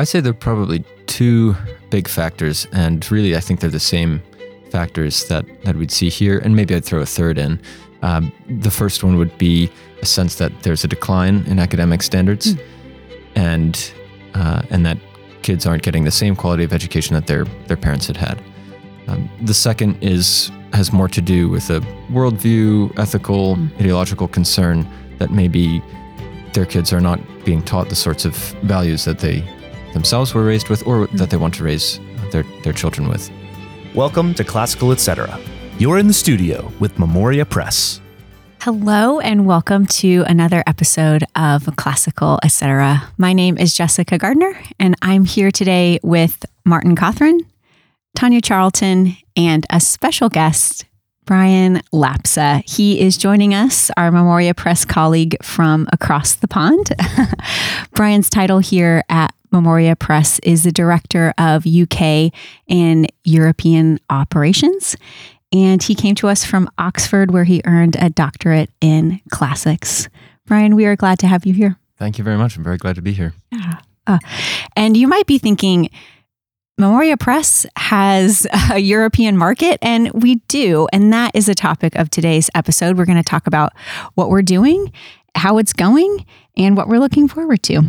I say there are probably two big factors, and really, I think they're the same factors that, that we'd see here, and maybe I'd throw a third in. Um, the first one would be a sense that there's a decline in academic standards, mm. and uh, and that kids aren't getting the same quality of education that their their parents had had. Um, the second is has more to do with a worldview, ethical, mm. ideological concern that maybe their kids are not being taught the sorts of values that they themselves were raised with or mm. that they want to raise their, their children with. Welcome to Classical Etc. You're in the studio with Memoria Press. Hello and welcome to another episode of Classical Etc. My name is Jessica Gardner and I'm here today with Martin Cothran, Tanya Charlton, and a special guest, Brian Lapsa. He is joining us, our Memoria Press colleague from across the pond. Brian's title here at Memoria Press is the Director of UK and European Operations. And he came to us from Oxford, where he earned a doctorate in classics. Brian, we are glad to have you here. Thank you very much. I'm very glad to be here. Yeah. Uh, and you might be thinking, Memoria Press has a European market, and we do. And that is the topic of today's episode. We're going to talk about what we're doing, how it's going, and what we're looking forward to.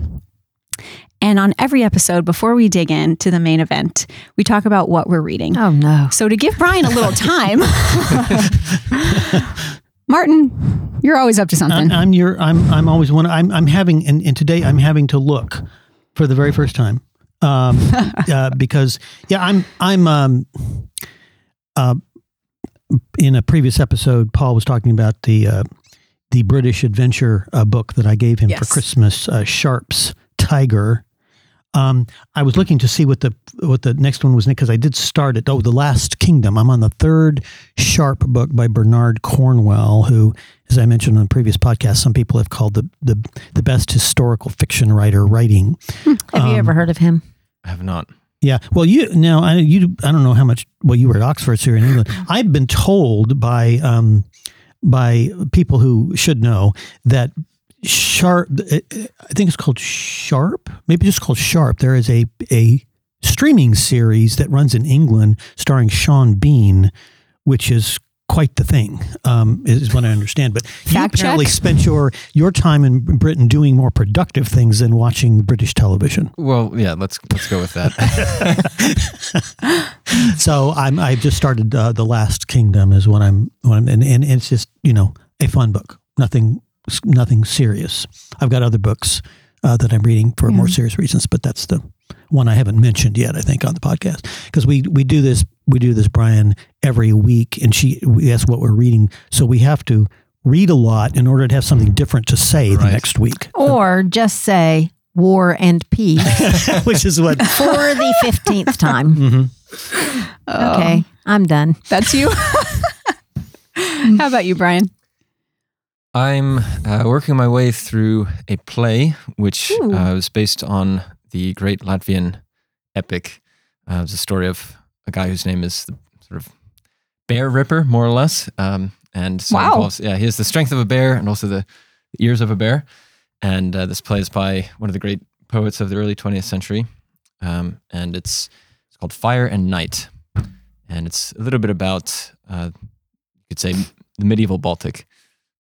And on every episode, before we dig into the main event, we talk about what we're reading. Oh, no. So, to give Brian a little time, Martin, you're always up to something. I'm, I'm your. I'm. I'm always one. I'm. I'm having, and, and today I'm having to look for the very first time, um, uh, because yeah, I'm. I'm. Um, uh, in a previous episode, Paul was talking about the uh, the British adventure uh, book that I gave him yes. for Christmas, uh, Sharpe's Tiger, um, I was looking to see what the what the next one was because I did start it. Oh, the Last Kingdom. I'm on the third Sharpe book by Bernard Cornwell, who, as I mentioned on a previous podcast, some people have called the the, the best historical fiction writer writing. Hmm. Have um, you ever heard of him? I have not. Yeah. Well, you now I you I don't know how much. Well, you were at Oxford so here in England. I've been told by um, by people who should know that Sharpe. Uh, I think it's called Sharpe, Maybe just called Sharpe. There is a a streaming series that runs in England starring Sean Bean, which is quite the thing, um, is what I understand. But you apparently check. spent your your time in Britain doing more productive things than watching British television. Well, yeah, let's let's go with that. so I'm I've just started uh, the Last Kingdom is what I'm what I'm and, and it's just you know a fun book. Nothing nothing serious. I've got other books uh, that I'm reading for yeah. more serious reasons, but that's the one I haven't mentioned yet. I think on the podcast because we we do this we do this Brian every week, and she we ask what we're reading, so we have to read a lot in order to have something different to say right. the next week, or just say war and peace, which is what for the fifteenth time. Mm-hmm. Okay, I'm done. That's you. How about you, Brian? I'm uh, working my way through a play which uh, was based on the great Latvian epic. Uh, it was a story of a guy whose name is the sort of bear ripper, more or less. Um, and so wow. Involves, yeah, he has the strength of a bear and also the ears of a bear. And uh, this play is by one of the great poets of the early 20th century. Um, and it's, it's called Fire and Night. And it's a little bit about, uh, you could say, the medieval Baltic.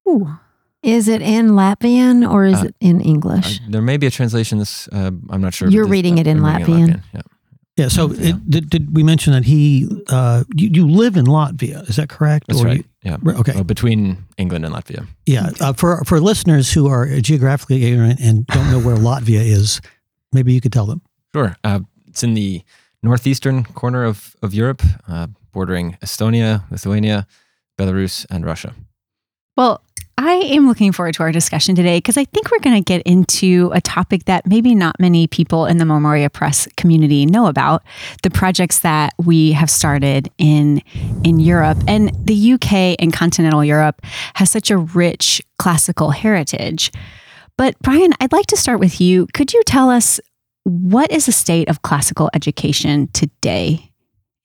Ooh. Is it in Latvian or is uh, it in English? Uh, there may be a translation. This uh, I'm not sure. You're this, reading it in Latvian. in Latvian. Yeah. Yeah. So yeah. It, did, did we mention that he uh, you, you live in Latvia? Is that correct? That's or right. You, yeah. Okay. Well, between England and Latvia. Yeah. Uh, for for listeners who are geographically ignorant and don't know where Latvia is, maybe you could tell them. Sure. Uh, it's in the northeastern corner of of Europe, bordering Estonia, Lithuania, Belarus, and Russia. Well, I am looking forward to our discussion today because I think we're going to get into a topic that maybe not many people in the Memoria Press community know about the projects that we have started in in Europe and the UK and continental Europe has such a rich classical heritage. But Brian, I'd like to start with you. Could you tell us what is the state of classical education today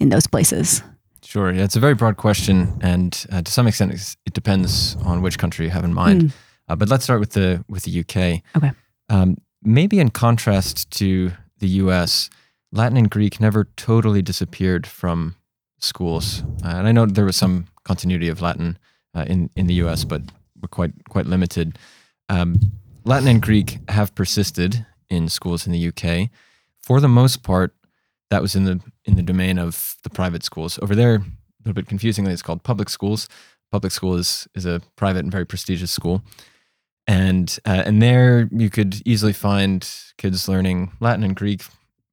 in those places? Sure. Yeah, it's a very broad question, and uh, to some extent, it depends on which country you have in mind. Mm. Uh, but let's start with the with the UK. Okay. Um, maybe in contrast to the U.S., Latin and Greek never totally disappeared from schools, uh, and I know there was some continuity of Latin uh, in in the U.S., but were quite quite limited. Um, Latin and Greek have persisted in schools in the UK. For the most part, that was in the in the domain of the private schools. Over there, a little bit confusingly, it's called public schools. Public school is is a private and very prestigious school, and uh, and there you could easily find kids learning Latin and Greek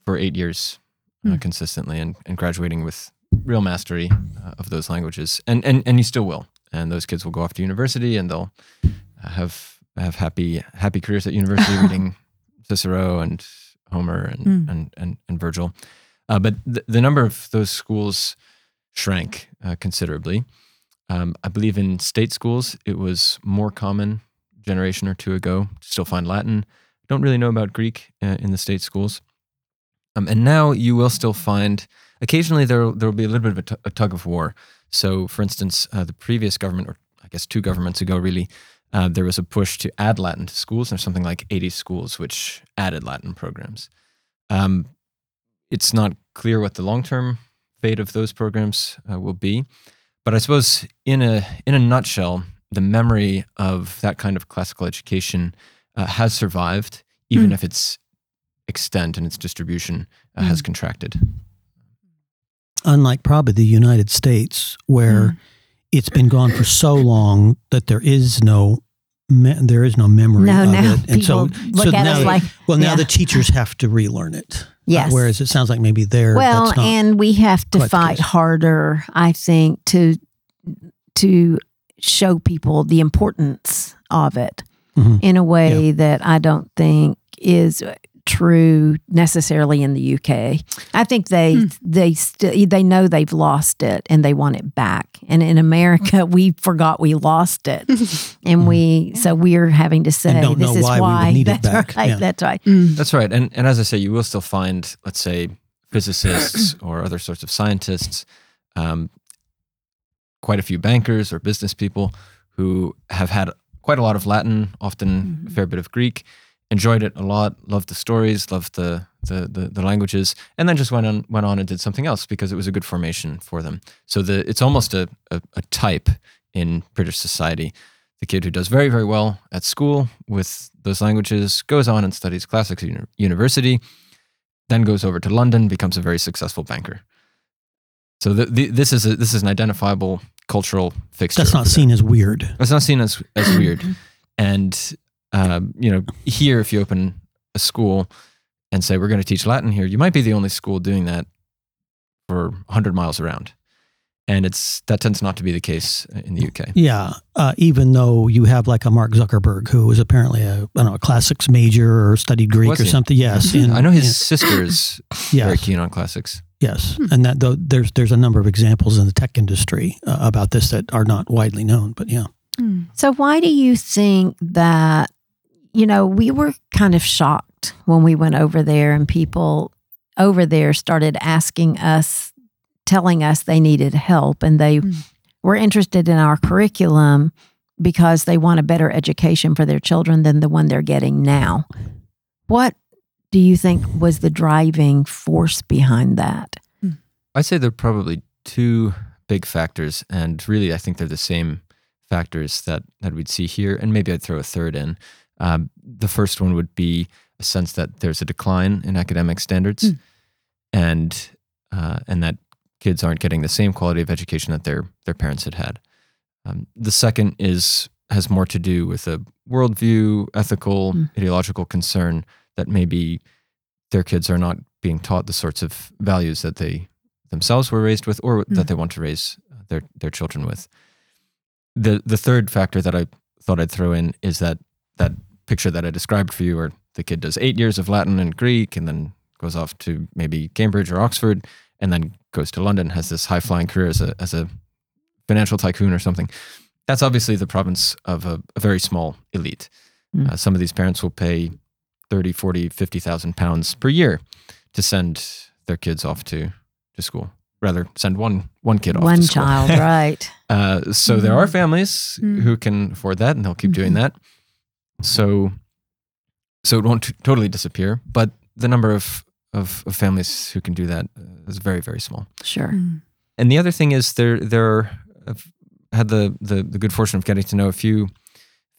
for eight years uh, Hmm. consistently and, and graduating with real mastery uh, of those languages. And, and and you still will. And those kids will go off to university and they'll have have happy happy careers at university reading Cicero and Homer and Hmm. and, and and Virgil. Uh, but the, the number of those schools shrank uh, considerably. Um, I believe in state schools it was more common a generation or two ago to still find Latin. Don't really know about Greek uh, in the state schools. Um, and now you will still find occasionally there there will be a little bit of a tug of war. So, for instance, uh, the previous government, or I guess two governments ago, really, uh, there was a push to add Latin to schools. There's something like 80 schools which added Latin programs. Um, it's not clear what the long term fate of those programs uh, will be, but I suppose in a in a nutshell, the memory of that kind of classical education uh, has survived, even Mm. if its extent and its distribution uh, has contracted. Unlike probably the United States, where Mm. it's been gone for so long that there is no me- there is no memory No, of now it, and so people look so at now, us like, well, now yeah. the teachers have to relearn it. Yes. Uh, whereas it sounds like maybe there. well, that's not, Well, and we have to fight harder, I think, to to show people the importance of it Mhm. in a way that I don't think is true necessarily in the UK. I think they Hmm. they st- they know they've lost it and they want it back. And in America, we forgot we lost it, and we so we're having to say don't this know is why we would why. need it that's back. right. Yeah. That's right. Mm. That's right. And and as I say, you will still find, let's say, physicists or other sorts of scientists, um, quite a few bankers or business people who have had quite a lot of Latin, often a fair bit of Greek, enjoyed it a lot, loved the stories, loved the the, the, the languages, and then just went on went on and did something else because it was a good formation for them. So the it's almost a, a, a type in British society. The kid who does very, very well at school with those languages goes on and studies classics at uni- university, then goes over to London, becomes a very successful banker. So the, the, this is a, this is an identifiable cultural fixture. that's not seen as weird. That's not seen as as weird. And um, you know, here if you open a school and say we're going to teach Latin here, you might be the only school doing that for 100 miles around. And it's that tends not to be the case in the UK. Yeah, uh, even though you have like a Mark Zuckerberg who is apparently a I don't know a classics major or studied Greek Was or he? something. Yes, in- I know his in- sister is yes, very keen on classics. yes, and that though there's there's a number of examples in the tech industry uh, about this that are not widely known. But yeah, Mm. So, why do you think that, you know, we were kind of shocked when we went over there and people over there started asking us, telling us they needed help and they Mm. were interested in our curriculum because they want a better education for their children than the one they're getting now. What do you think was the driving force behind that? I'd say there are probably two big factors, and really, I think they're the same factors that that we'd see here, and maybe I'd throw a third in. Um, the first one would be a sense that there's a decline in academic standards, Mm. and uh, and that kids aren't getting the same quality of education that their their parents had had. Um, the second is has more to do with a worldview, ethical, Mm. ideological concern that maybe their kids are not being taught the sorts of values that they themselves were raised with or Mm. that they want to raise their their children with. The the third factor that I thought I'd throw in is that that picture that I described for you where the kid does 8 years of Latin and Greek and then goes off to maybe Cambridge or Oxford and then goes to London has this high flying career as a as a financial tycoon or something. That's obviously the province of a, a very small elite. Mm. Uh, some of these parents will pay 30, 40, 50,000 pounds per year to send their kids off to, to school. Rather, send one one kid off One child, right? Uh, so there are families Mm. who can afford that, and they'll keep doing Mhm. that. So, so it won't t- totally disappear, but the number of of, of families who can do that uh, is very very small. Sure. Mm. And the other thing is there there I've had the, the the good fortune of getting to know a few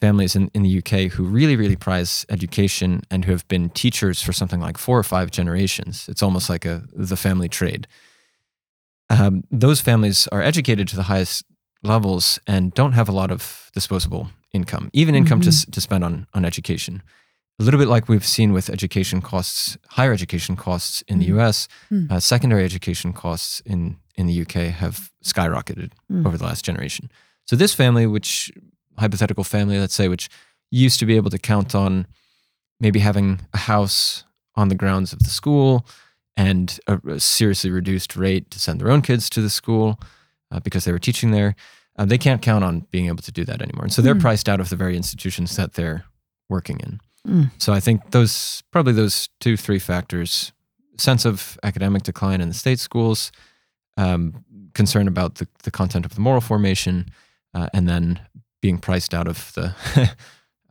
families in, in the UK who really really prize education and who have been teachers for something like four or five generations. It's almost like a the family trade. Um, those families are educated to the highest levels and don't have a lot of disposable income, even income to, s- to spend on on education. A little bit like we've seen with education costs, higher education costs in the. US, Mm. uh, secondary education costs in, in the UK have skyrocketed Mm. over the last generation. So this family, which hypothetical family, let's say, which used to be able to count on maybe having a house on the grounds of the school and a, a seriously reduced rate to send their own kids to the school uh, because they were teaching there, uh, they can't count on being able to do that anymore. And so they're Hmm. priced out of the very institutions that they're working in. Mm. So I think those probably those two three factors: sense of academic decline in the state schools, um, concern about the, the content of the moral formation, uh, and then being priced out of the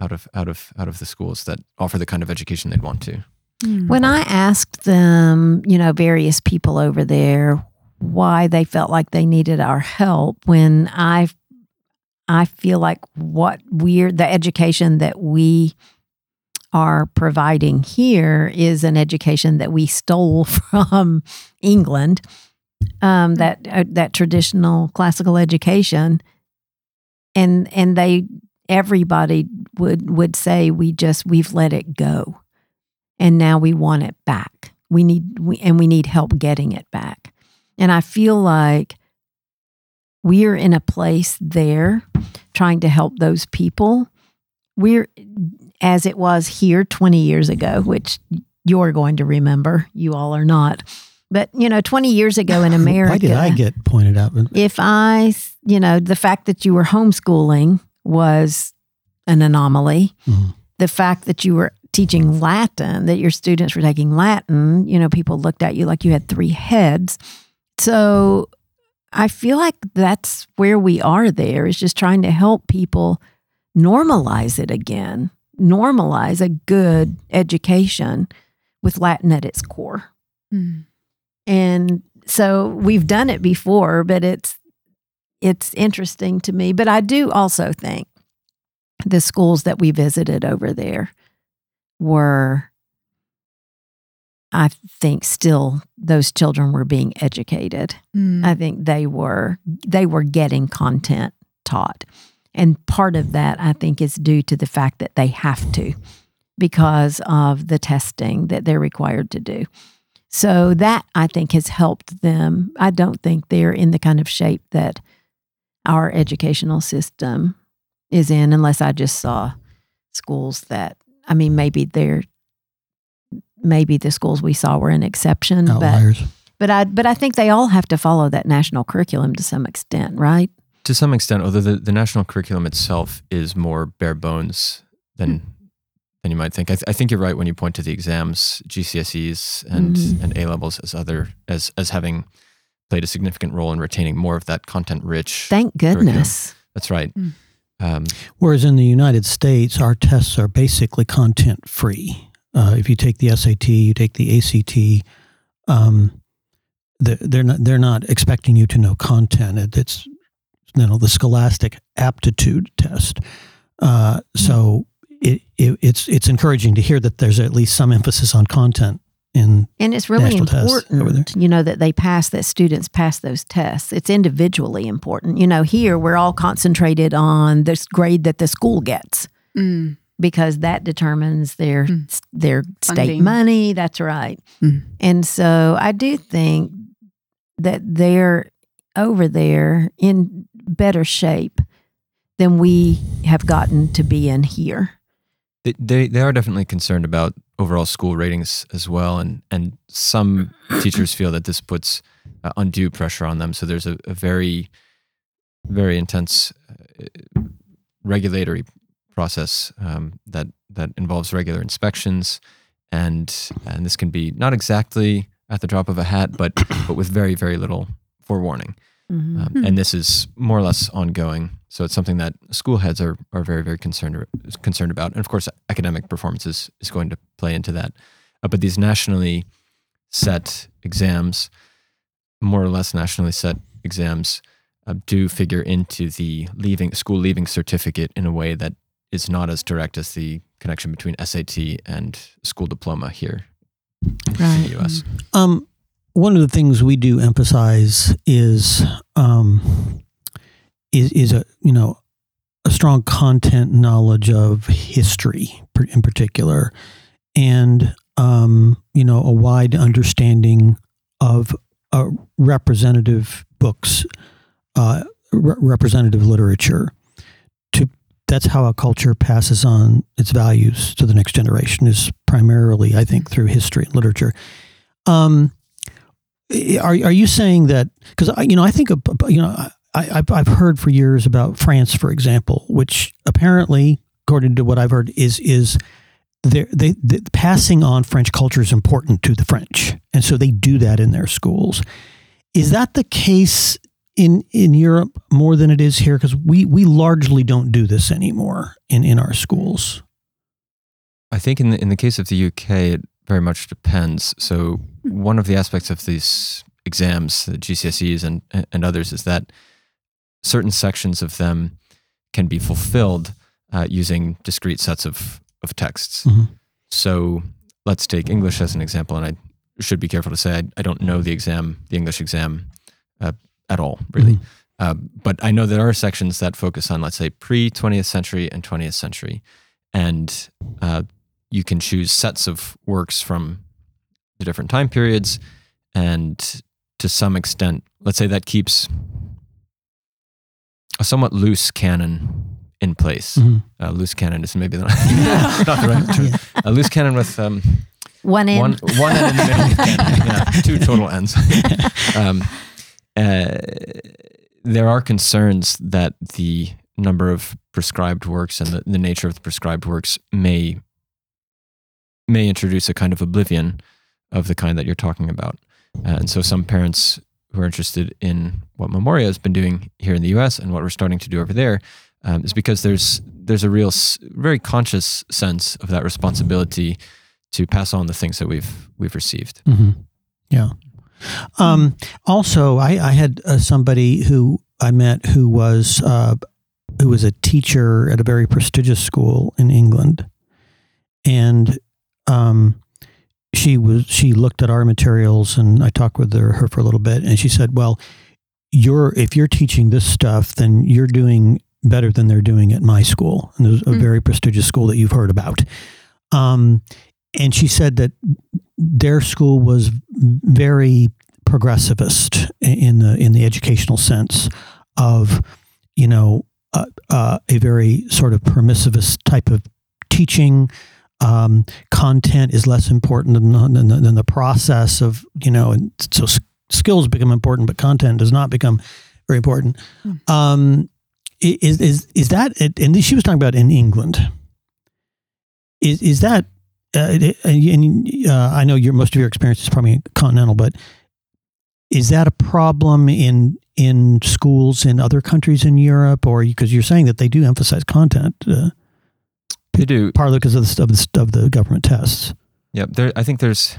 out of out of out of the schools that offer the kind of education they'd want to. Mm. When I asked them, you know, various people over there why they felt like they needed our help, when I I feel like what we're the education that we are providing here is an education that we stole from England. Um, that uh, that traditional classical education, and and they everybody would would say we just we've let it go and now we want it back. We need we, and we need help getting it back. And I feel like we're in a place there trying to help those people. We're as it was here 20 years ago, which you're going to remember. You all are not. But, you know, 20 years ago in America Why did I get pointed out? if I, you know, the fact that you were homeschooling was an anomaly. Mhm. The fact that you were teaching Latin, that your students were taking Latin, you know, people looked at you like you had three heads. So I feel like that's where we are there is just trying to help people normalize it again, normalize a good education with Latin at its core. Mm. And so we've done it before, but it's it's interesting to me. But I do also think the schools that we visited over there were I think still those children were being educated. Mm. I think they were they were getting content taught. And part of that I think is due to the fact that they have to because of the testing that they're required to do. So that I think has helped them. I don't think they're in the kind of shape that our educational system is in unless I just saw schools that I mean maybe they're maybe the schools we saw were an exception but Outliers. but I but I think they all have to follow that national curriculum to some extent, right? To some extent, although the, the national curriculum itself is more bare bones than than you might think. I, th- I think you're right when you point to the exams, GCSEs and Mhm. and A levels as other as as having played a significant role in retaining more of that content rich. Thank goodness. That's right. Mm. Um, Whereas in the United States, our tests are basically content free. Uh, if you take the SAT, you take the ACT, um, they're, they're not they're not expecting you to know content. It, it's you know the Scholastic aptitude test. Uh, so it, it, it's it's encouraging to hear that there's at least some emphasis on content in And it's really National tests over there. important, you know, that they pass, that students pass those tests. It's individually important. You know, here we're all concentrated on this grade that the school gets Mm. Because that determines their Mm. their state money. That's right. Mm. And so I do think that they're over there in better shape than we have gotten to be in here. they, they they are definitely concerned about overall school ratings as well, and and some teachers feel that this puts uh, undue pressure on them. So there's a, a very very intense uh, regulatory process um, that that involves regular inspections, and and this can be not exactly at the drop of a hat, but but with very very little forewarning. Mhm. Um, Hmm. And this is more or less ongoing. So it's something that school heads are, are very, very concerned, concerned about. And of course, academic performance is, is going to play into that. Uh, but these nationally set exams, more or less nationally set exams, uh, do figure into the leaving school leaving certificate in a way that is not as direct as the connection between SAT and school diploma here in the US. Um, one of the things we do emphasize is um, is is a you know a strong content knowledge of history in particular, and um, you know a wide understanding of uh, representative books, uh, re- representative literature. That's how a culture passes on its values to the next generation is primarily, I think, through history and literature. Um, are are you saying that because you know I think you know I, I've I've heard for years about France, for example, which apparently, according to what I've heard, is is they they passing on French culture is important to the French, and so they do that in their schools. Is that the case in in Europe more than it is here? Because we we largely don't do this anymore in in our schools. I think in the in the case of the UK, it very much depends. So one of the aspects of these exams, the GCSEs and and others, is that certain sections of them can be fulfilled uh, using discrete sets of of texts. Mm-hmm. So let's take English as an example, and I should be careful to say I, I don't know the exam, the English exam, uh, at all, really. Mhm. Uh, but I know there are sections that focus on, let's say, pre 20th century and 20th century, and uh, you can choose sets of works from the different time periods, and to some extent, let's say that keeps a somewhat loose canon in place. Mhm. Uh, loose cannon is maybe the, not the right term. A loose cannon with um, One in. one one end in the middle of the cannon. Yeah, two total ends. um, uh, there are concerns that the number of prescribed works and the, the nature of the prescribed works may may introduce a kind of oblivion of the kind that you're talking about. Uh, and so some parents who are interested in what Memoria has been doing here in the U.S. and what we're starting to do over there um, is because there's there's a real, very conscious sense of that responsibility to pass on the things that we've we've received. hmm Yeah. Um, also, I, I had uh, somebody who I met who was uh, who was a teacher at a very prestigious school in England, and um, she was she looked at our materials, and I talked with her, her for a little bit, and she said, "Well, you're if you're teaching this stuff, then you're doing better than they're doing at my school, and there's a Mm. very prestigious school that you've heard about." Um, and she said that their school was very progressivist in the in the educational sense of you know uh, uh, a very sort of permissivist type of teaching. Um, content is less important than, the- than, the, than the process of you know, and so skills become important, but content does not become very important. Um, is is is that? And she was talking about in England. Is is that uh, it- and uh, I know your most of your experience is probably continental, but is that a problem in in schools in other countries in Europe, or because you're saying that they do emphasize content, uh, They do. partly because of the of the, of the government tests? Yeah, there. I think there's,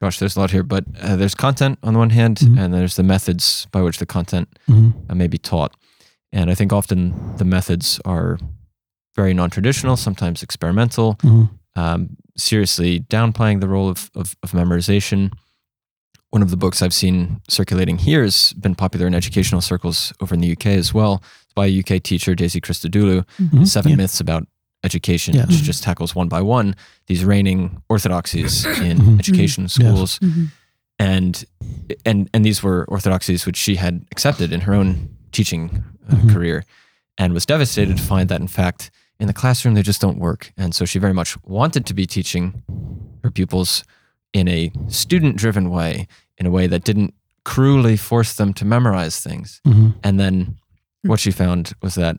gosh, there's a lot here, but uh, there's content on the one hand, Mhm. and there's the methods by which the content Mm-hmm. uh, may be taught. And I think often the methods are very non-traditional, sometimes experimental, Mm-hmm. Um, seriously downplaying the role of, of, of memorization. One of the books I've seen circulating here has been popular in educational circles over in the UK as well. It's by a UK teacher, Daisy Christodoulou, Seven Yeah. Myths About Education, Yeah. which just tackles one by one these reigning orthodoxies in Mhm. education schools. Mhm. And, and, and these were orthodoxies which she had accepted in her own teaching uh, Mhm. career and was devastated to find that, in fact, in the classroom, they just don't work. And so she very much wanted to be teaching her pupils in a student driven way, in a way that didn't cruelly force them to memorize things. Mhm. And then what she found was that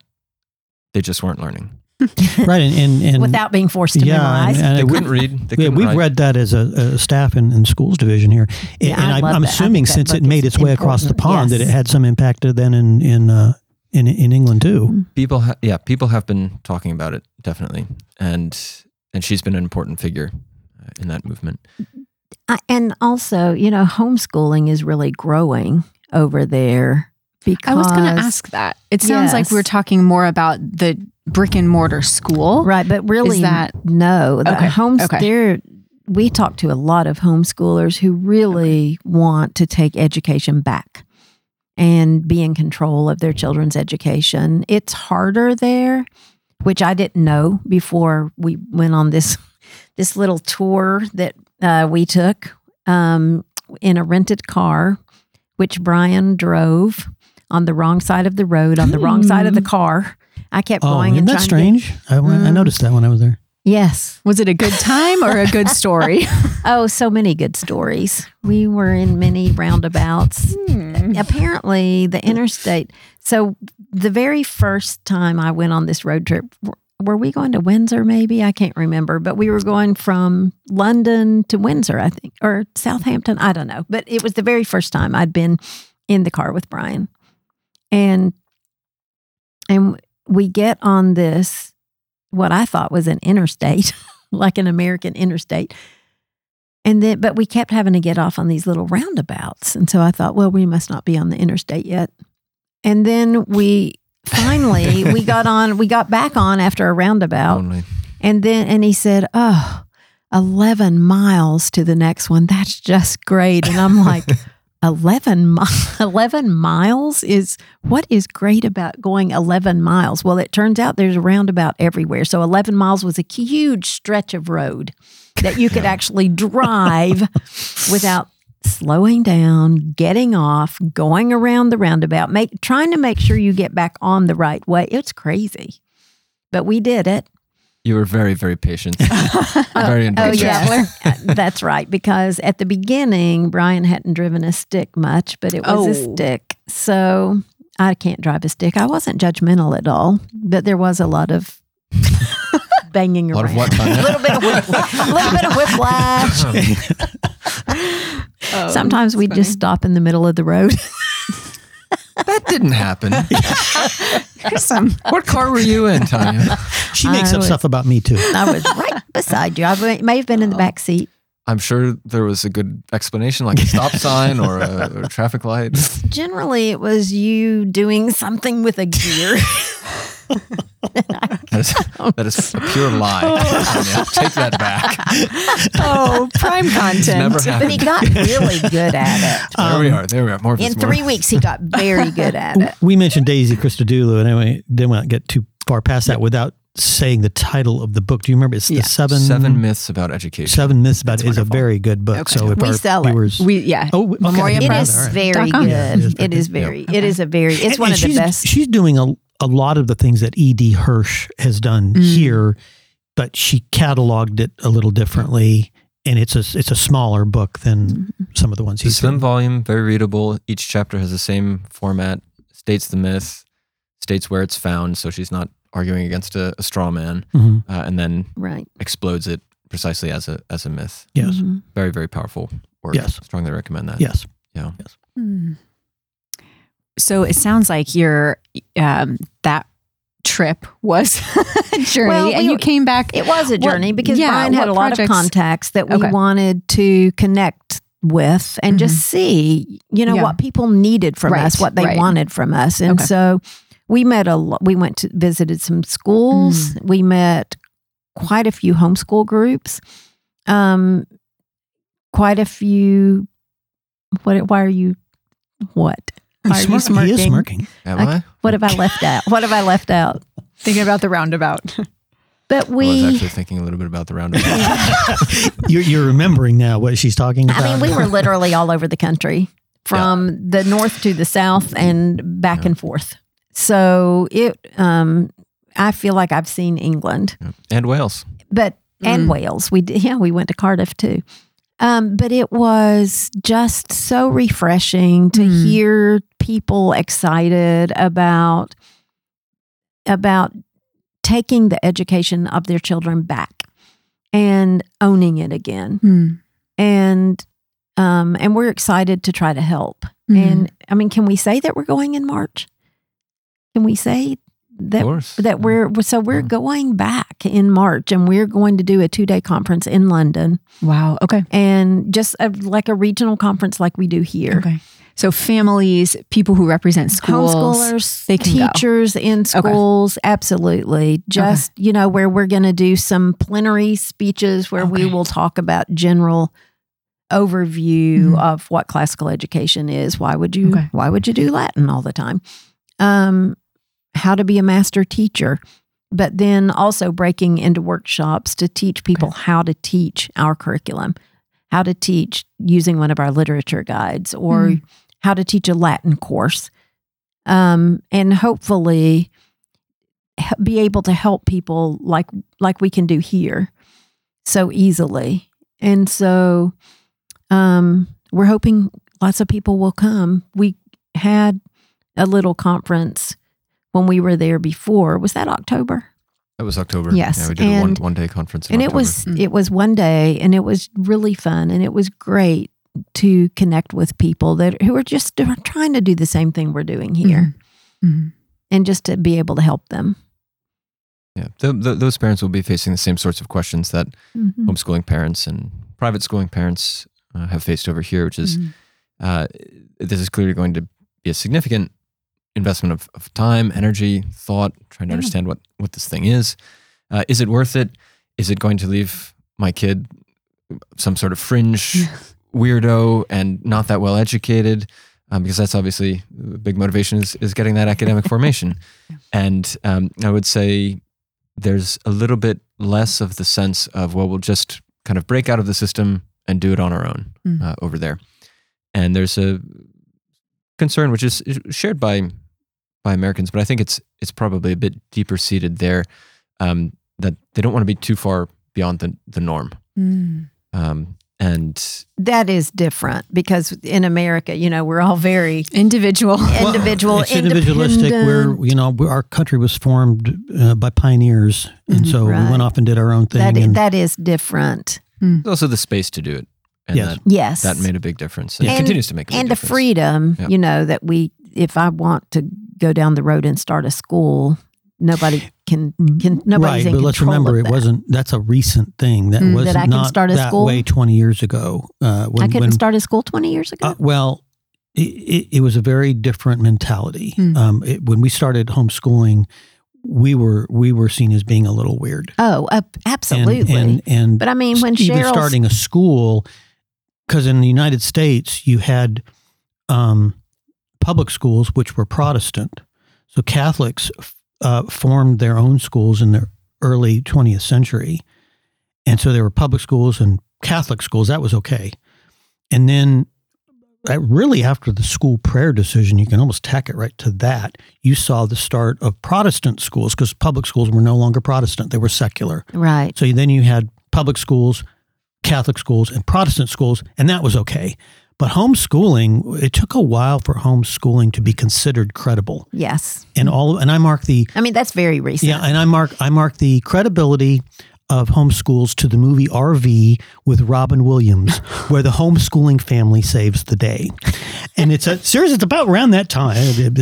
they just weren't learning. right, and and, and without being forced to yeah, memorize. and, and They it- wouldn't read. They yeah, we've write. read that as a, a staff in, in schools division here, Yeah, and I I, i'm that. Assuming since it made is its way across the important. pond that it had some impact then in in uh, in in England too. people ha- yeah people have been talking about it definitely and and she's been an important figure uh, in that movement I, and also, you know, homeschooling is really growing over there because I was going to ask that. It sounds like we're talking more about the brick and mortar school. right, but really, Is that- no? The Okay, homes okay. there. We talk to a lot of homeschoolers who really want to take education back and be in control of their children's education. It's harder there, which I didn't know before we went on this this little tour that uh, we took um, in a rented car, which Brian drove on the wrong side of the road, on the wrong side of the car. I kept Oh, going isn't and that trying to get- strange? I, I Mm. noticed that when I was there. Yes. Was it a good time or a good story? Oh, so many good stories. We were in many roundabouts. Hmm. Apparently, the interstate. So, the very first time I went on this road trip, were we going to Windsor? Maybe I can't remember, but we were going from London to Windsor, I think, or Southampton. I don't know, but it was the very first time I'd been in the car with Brian, and and we get on this what I thought was an interstate, like an American interstate. And then, but we kept having to get off on these little roundabouts. And so I thought, well, we must not be on the interstate yet. And then we finally, we got on, we got back on after a roundabout. Only. And then, and he said, oh, 11 miles to the next one. That's just great. And I'm like, 11, mi- 11 miles is what is great about going 11 miles? Well, it turns out there's a roundabout everywhere. So 11 miles was a huge stretch of road that you could actually drive without slowing down, getting off, going around the roundabout, make trying to make sure you get back on the right way. It's crazy. But we did it. You were very, very patient. very Oh, indulgent. yes. Uh, That's right. Because at the beginning, Brian hadn't driven a stick much, but it was a Oh. stick. So I can't drive a stick. I wasn't judgmental at all, but there was a lot of banging A lot around. of what, a little bit of whip, a little bit of whiplash. Oh, Sometimes we'd just stop in the middle of the road. That didn't happen. Here's some. what car were you in, Tanya? She makes I up was- stuff about me too. I was right beside you. I may have been in the oh. back seat. I'm sure there was a good explanation, like a stop sign or a, or a traffic light. Generally, it was you doing something with a gear. That is, that is a pure lie. Oh. Tanya. Take that back. Oh, prime content. But he got really good at it. There we um, are. There we are. More In this, more. three weeks, he got very good at it. We mentioned Daisy Christodoulou, and anyway, didn't want to get too far past that without saying the title of the book. Do you remember? It's Yeah. the seven Seven myths about education. seven myths about. It's a very good book. Okay. So if We our sell it. viewers, We yeah. oh, okay, Memoria I It can Press. is find all right. very good. Yeah, it is it is very very. It is a very. It's And- one and of the best. She's doing a a lot of the things that E.D. Hirsch has done Mm. here, but she cataloged it a little differently, and it's a it's a smaller book than Mm-hmm. some of the ones It's a he's slim written. volume, very readable. Each chapter has the same format, states the myth, states where it's found, so she's not arguing against a, a straw man, Mhm. uh, and then right. explodes it precisely as a as a myth. Yes, Mhm. Very, very powerful work. Yes. Strongly recommend that. yes. Yeah. Hmm. So it sounds like your um, that trip was a journey, Well, and you came back. It was a What- journey because yeah, Brian had a lot projects- of contacts that we Okay. wanted to connect with and just see, you know, Yeah. what people needed from Right, us, what they right. wanted from us. And Okay. so we met a lot. We went to visited some schools. Mm. We met quite a few homeschool groups. Um, quite a few. What? Why are you? What? Why He's are you smirking. He is smirking? smirking. Am Okay. I? What have I left out? What have I left out? thinking about the roundabout. But I was we. actually thinking a little bit about the roundabout. you're, you're remembering now what she's talking about. I mean, we were literally all over the country from the north to the south and back Yeah. and forth. So it, um, I feel like I've seen England, and Wales. but and Mm. Wales. We did, yeah, we went to Cardiff too. Um, but it was just so refreshing to Mm. hear people excited about about taking the education of their children back and owning it again Hmm. and um, and we're excited to try to help. Hmm. And I mean, can we say that we're going in March? Can we say that that we're so we're Yeah. going back in March and we're going to do a two day conference in London Wow. Okay. and just a, like a regional conference like we do here. Okay. So families, people who represent schools, Homeschoolers, they can go. teachers in schools, absolutely. Just you know where we're going to do some plenary speeches where we will talk about general overview Mhm. of what classical education is. Why would you Okay. why would you do Latin all the time? Um, how to be a master teacher, but then also breaking into workshops to teach people how to teach our curriculum, how to teach using one of our literature guides, or Mm. how to teach a Latin course, um, and hopefully be able to help people like like we can do here so easily. And so um, we're hoping lots of people will come. We had a little conference when we were there before. Was that October? That was October. Yes, Yeah, we did a one, and- one day conference. In and it was Mm. it was one day and it was really fun and it was great to connect with people that who are just trying to do the same thing we're doing here Mhm. and just to be able to help them. Yeah, the, the, those parents will be facing the same sorts of questions that Mhm. homeschooling parents and private schooling parents uh, have faced over here, which is Mhm. uh, this is clearly going to be a significant investment of, of time, energy, thought, trying to Yeah. understand what, what this thing is. Uh, is it worth it? Is it going to leave my kid some sort of fringe weirdo and not that well educated? Um, because that's obviously a big motivation is, is getting that academic formation. And um, I would say there's a little bit less of the sense of, well, we'll just kind of break out of the system and do it on our own Mm. uh, over there. And there's a concern which is shared by by Americans, but I think it's it's probably a bit deeper seated there um, that they don't want to be too far beyond the the norm. Mm. Um, and That is different because in America, you know, we're all very Individual. individual, it's individualistic. We're you know we our country was formed uh, by pioneers, and Mhm. so we went off and did our own thing. that, and, that is different. there's also the space to do it, and Yes. that Yes. that made a big difference, and, And- it continues to make a big and the freedom, Yeah. you know, that we, if I want to go down the road and start a school, nobody can, can nobody's right, but let's remember it wasn't. That's a recent thing. That Mm, was that I can not start a that school? way twenty years ago. Uh, when, I couldn't when, start a school 20 years ago. Uh, well, it, it, it was a very different mentality. Hmm. Um, it, when we started homeschooling, we were we were seen as being a little weird. oh, uh, absolutely. And, and, but I mean, when even Cheryl starting a school, because in the United States you had um, public schools which were Protestant, so Catholics uh, formed their own schools in the early 20th century, and so there were public schools and Catholic schools. That was okay, and then. uh, Really, after the school prayer decision, you can almost tack it right to that. You saw the start of Protestant schools because public schools were no longer Protestant; they were secular. right. So then you had public schools, Catholic schools, and Protestant schools, and that was okay. But homeschooling, it took a while for homeschooling to be considered credible. Yes. And all and I mark the I mean, that's very recent. yeah, and I mark I mark the credibility of homeschools to the movie RV with Robin Williams, where the homeschooling family saves the day. And it's a series, it's about around that time,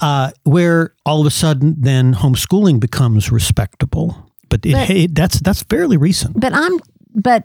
uh, where all of a sudden then homeschooling becomes respectable. But, it, But- it, that's that's fairly recent. But I'm, but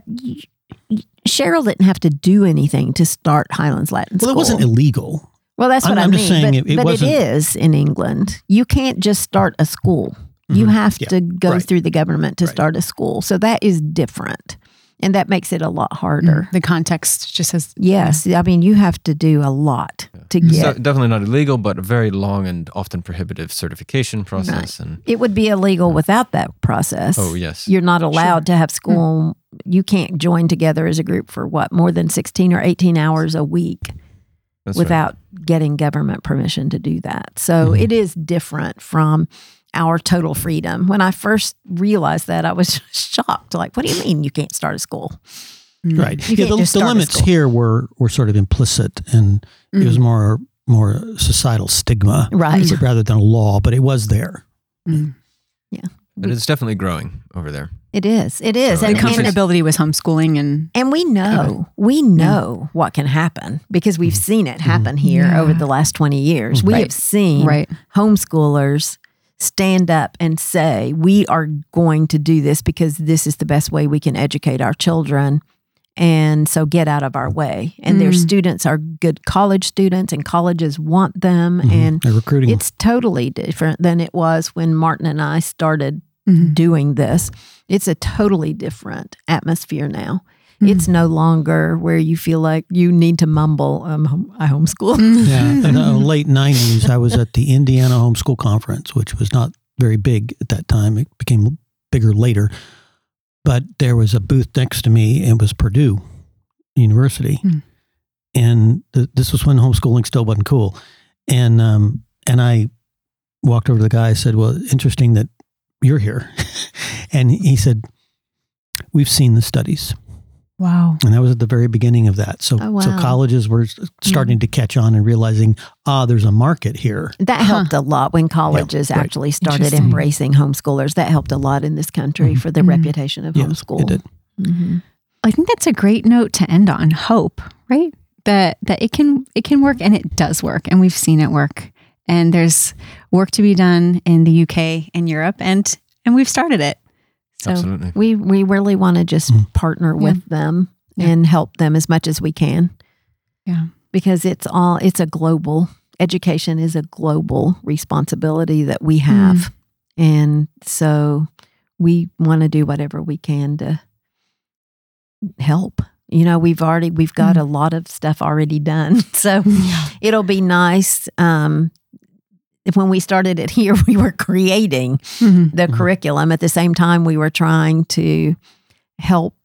Cheryl didn't have to do anything to start Highlands Latin School. Well, it wasn't illegal. Well, that's what I'm- I mean. just saying but it- it but it is in England. You can't just start a school. You Mhm. have Yeah. to go Right. through the government to Right. start a school. So that is different. And that makes it a lot harder. The context just has. Yes. I mean, you have to do a lot to It's get. de- definitely not illegal, but a very long and often prohibitive certification process. And it would be illegal without that process. oh yes, You're not allowed to have school. You can't join together as a group for what, more than 16 or 18 hours a week That's right. without getting government permission to do that. So Mhm. it is different from our total freedom. When I first realized that, I was shocked. Like, what do you mean you can't start a school? Mm. Right. You Yeah, the, the limits here were were sort of implicit and it was more more societal stigma Right. rather than a law, but it was there. Mm. but it's definitely growing over there. It is. It is. So The And, it comfortability with homeschooling and and we know, we know what can happen because we've seen it happen here Yeah. over the last 20 years. We Right. have seen right. homeschoolers stand up and say, we are going to do this because this is the best way we can educate our children. And so get out of our way. And their Mm. students are good college students, and colleges want them. Mhm. And They're recruiting. it's totally different than it was when Martin and I started Mhm. doing this. It's a totally different atmosphere now. Mhm. It's no longer where you feel like you need to mumble, um, hom- I homeschool. yeah, in the late '90s, I was at the Indiana Homeschool Conference, which was not very big at that time. It became bigger later. But there was a booth next to me. It was Purdue University, Hmm. and th- this was when homeschooling still wasn't cool. And um, and I walked over to the guy. I said, "Well, interesting that you're here." and he said, "We've seen the studies." Wow. And that was at the very beginning of that. So, Oh, so colleges were s- starting to catch on and realizing, ah, there's a market here. That Huh. helped a lot when colleges right. actually started embracing homeschoolers. That helped a lot in this country Mhm. for the Mhm. reputation of Yes, homeschool. it did. Mhm. I think that's a great note to end on. Hope, right? That that it can it can work and it does work and we've seen it work. And there's work to be done in the UK and Europe and and we've started it. So Absolutely. We we really want to just Mm. partner Yeah. with them Yeah. and help them as much as we can. Yeah. Because it's all it's a global education is a global responsibility that we have. And so we want to do whatever we can to help. You know, we've already we've got a lot of stuff already done. So Yeah. it'll be nice um if when we started it here we were creating Mhm. the Mhm. curriculum. At the same time, we were trying to help.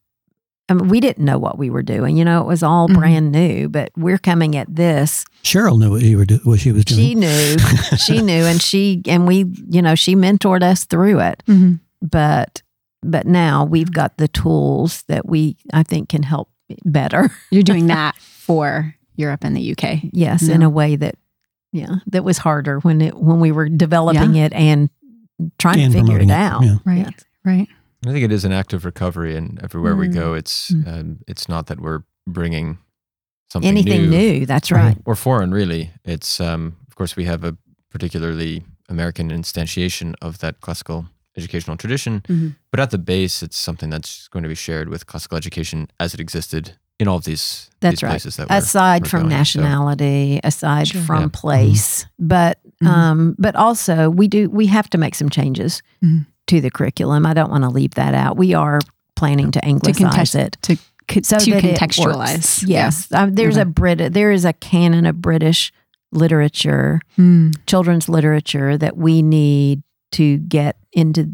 I mean, we didn't know what we were doing. You know, it was all Mhm. brand new, but we're coming at this. Cheryl knew what, you were do- what she was doing. She knew, she knew, and she, and we, you know, she mentored us through it. Mhm. But, but now we've got the tools that we, I think, can help better. You're doing that for Europe and the UK. Yes, in a way that, yeah, that was harder when it when we were developing it and trying And to figure it promoting it, out. yeah. Right. Yes. Right. I think it is an act of recovery, and everywhere we Mm. go, it's Mm. um, it's not that we're bringing something Anything new. That's right. or foreign. Really, it's um, of course we have a particularly American instantiation of that classical educational tradition, Mhm. but at the base, it's something that's going to be shared with classical education as it existed in all of these That's these right. places that we're, aside we're from going. So, nationality, aside Sure. from Yeah. place, but Mhm. um, but also we do we have to make some changes Mhm. to the curriculum. I don't want to leave that out. We are planning to anglicize contest- it To co- so to that it contextualize. works. Yes, um, there's Okay. a Brit there is a canon of British literature, Mm. children's literature that we need to get into.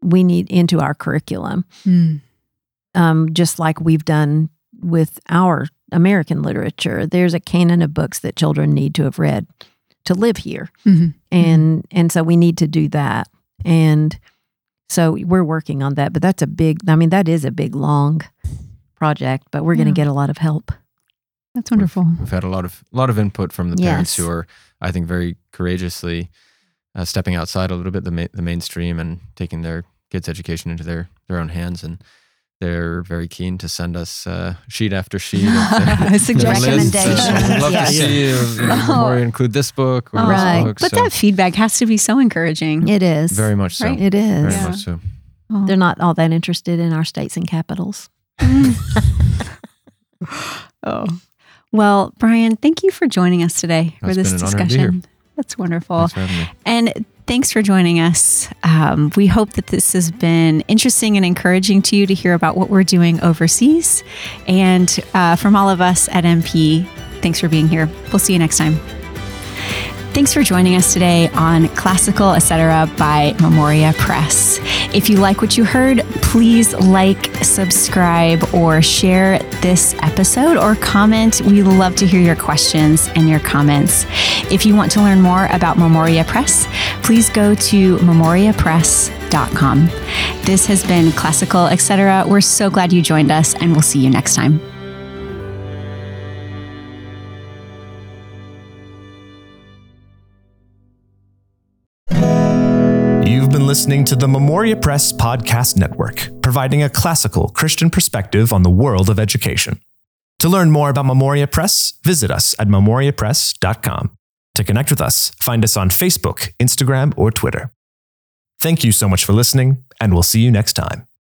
We need into our curriculum Mm. um, just like we've done with our American literature. There's a canon of books that children need to have read to live here, Mhm. and and so we need to do that. And so we're working on that. But that's a big. I mean, that is a big, long project. But we're going to get a lot of help. That's wonderful. We've had a lot of a lot of input from the parents who are, I think, very courageously uh, stepping outside a little bit the ma- the mainstream and taking their kids' education into their their own hands, and they're very keen to send us uh, sheet after sheet of their, their Suggestions. lists. Recommendations, love yes. to see you know, Oh. more include this book or Right. this book. But so that feedback has to be so encouraging. It is very much so. Right. It is. Very Yeah. much so. Oh. They're not all that interested in our states and capitals. oh. Well, Brian, thank you for joining us today for this been an honor to be here. discussion. That's wonderful. Thanks for having me. And thanks for joining us. Um, we hope that this has been interesting and encouraging to you to hear about what we're doing overseas. And uh, from all of us at MP, thanks for being here. We'll see you next time. Thanks for joining us today on Classical Etc. by Memoria Press. If you like what you heard, please like, subscribe, or share this episode or comment. We love to hear your questions and your comments. If you want to learn more about Memoria Press, please go to memoriapress.com. This has been Classical Etc. We're so glad you joined us, and we'll see you next time. Listening to the Memoria Press Podcast Network, providing a classical Christian perspective on the world of education. To learn more about Memoria Press, visit us at memoriapress.com. To connect with us, find us on Facebook, Instagram, or Twitter. Thank you so much for listening, and we'll see you next time.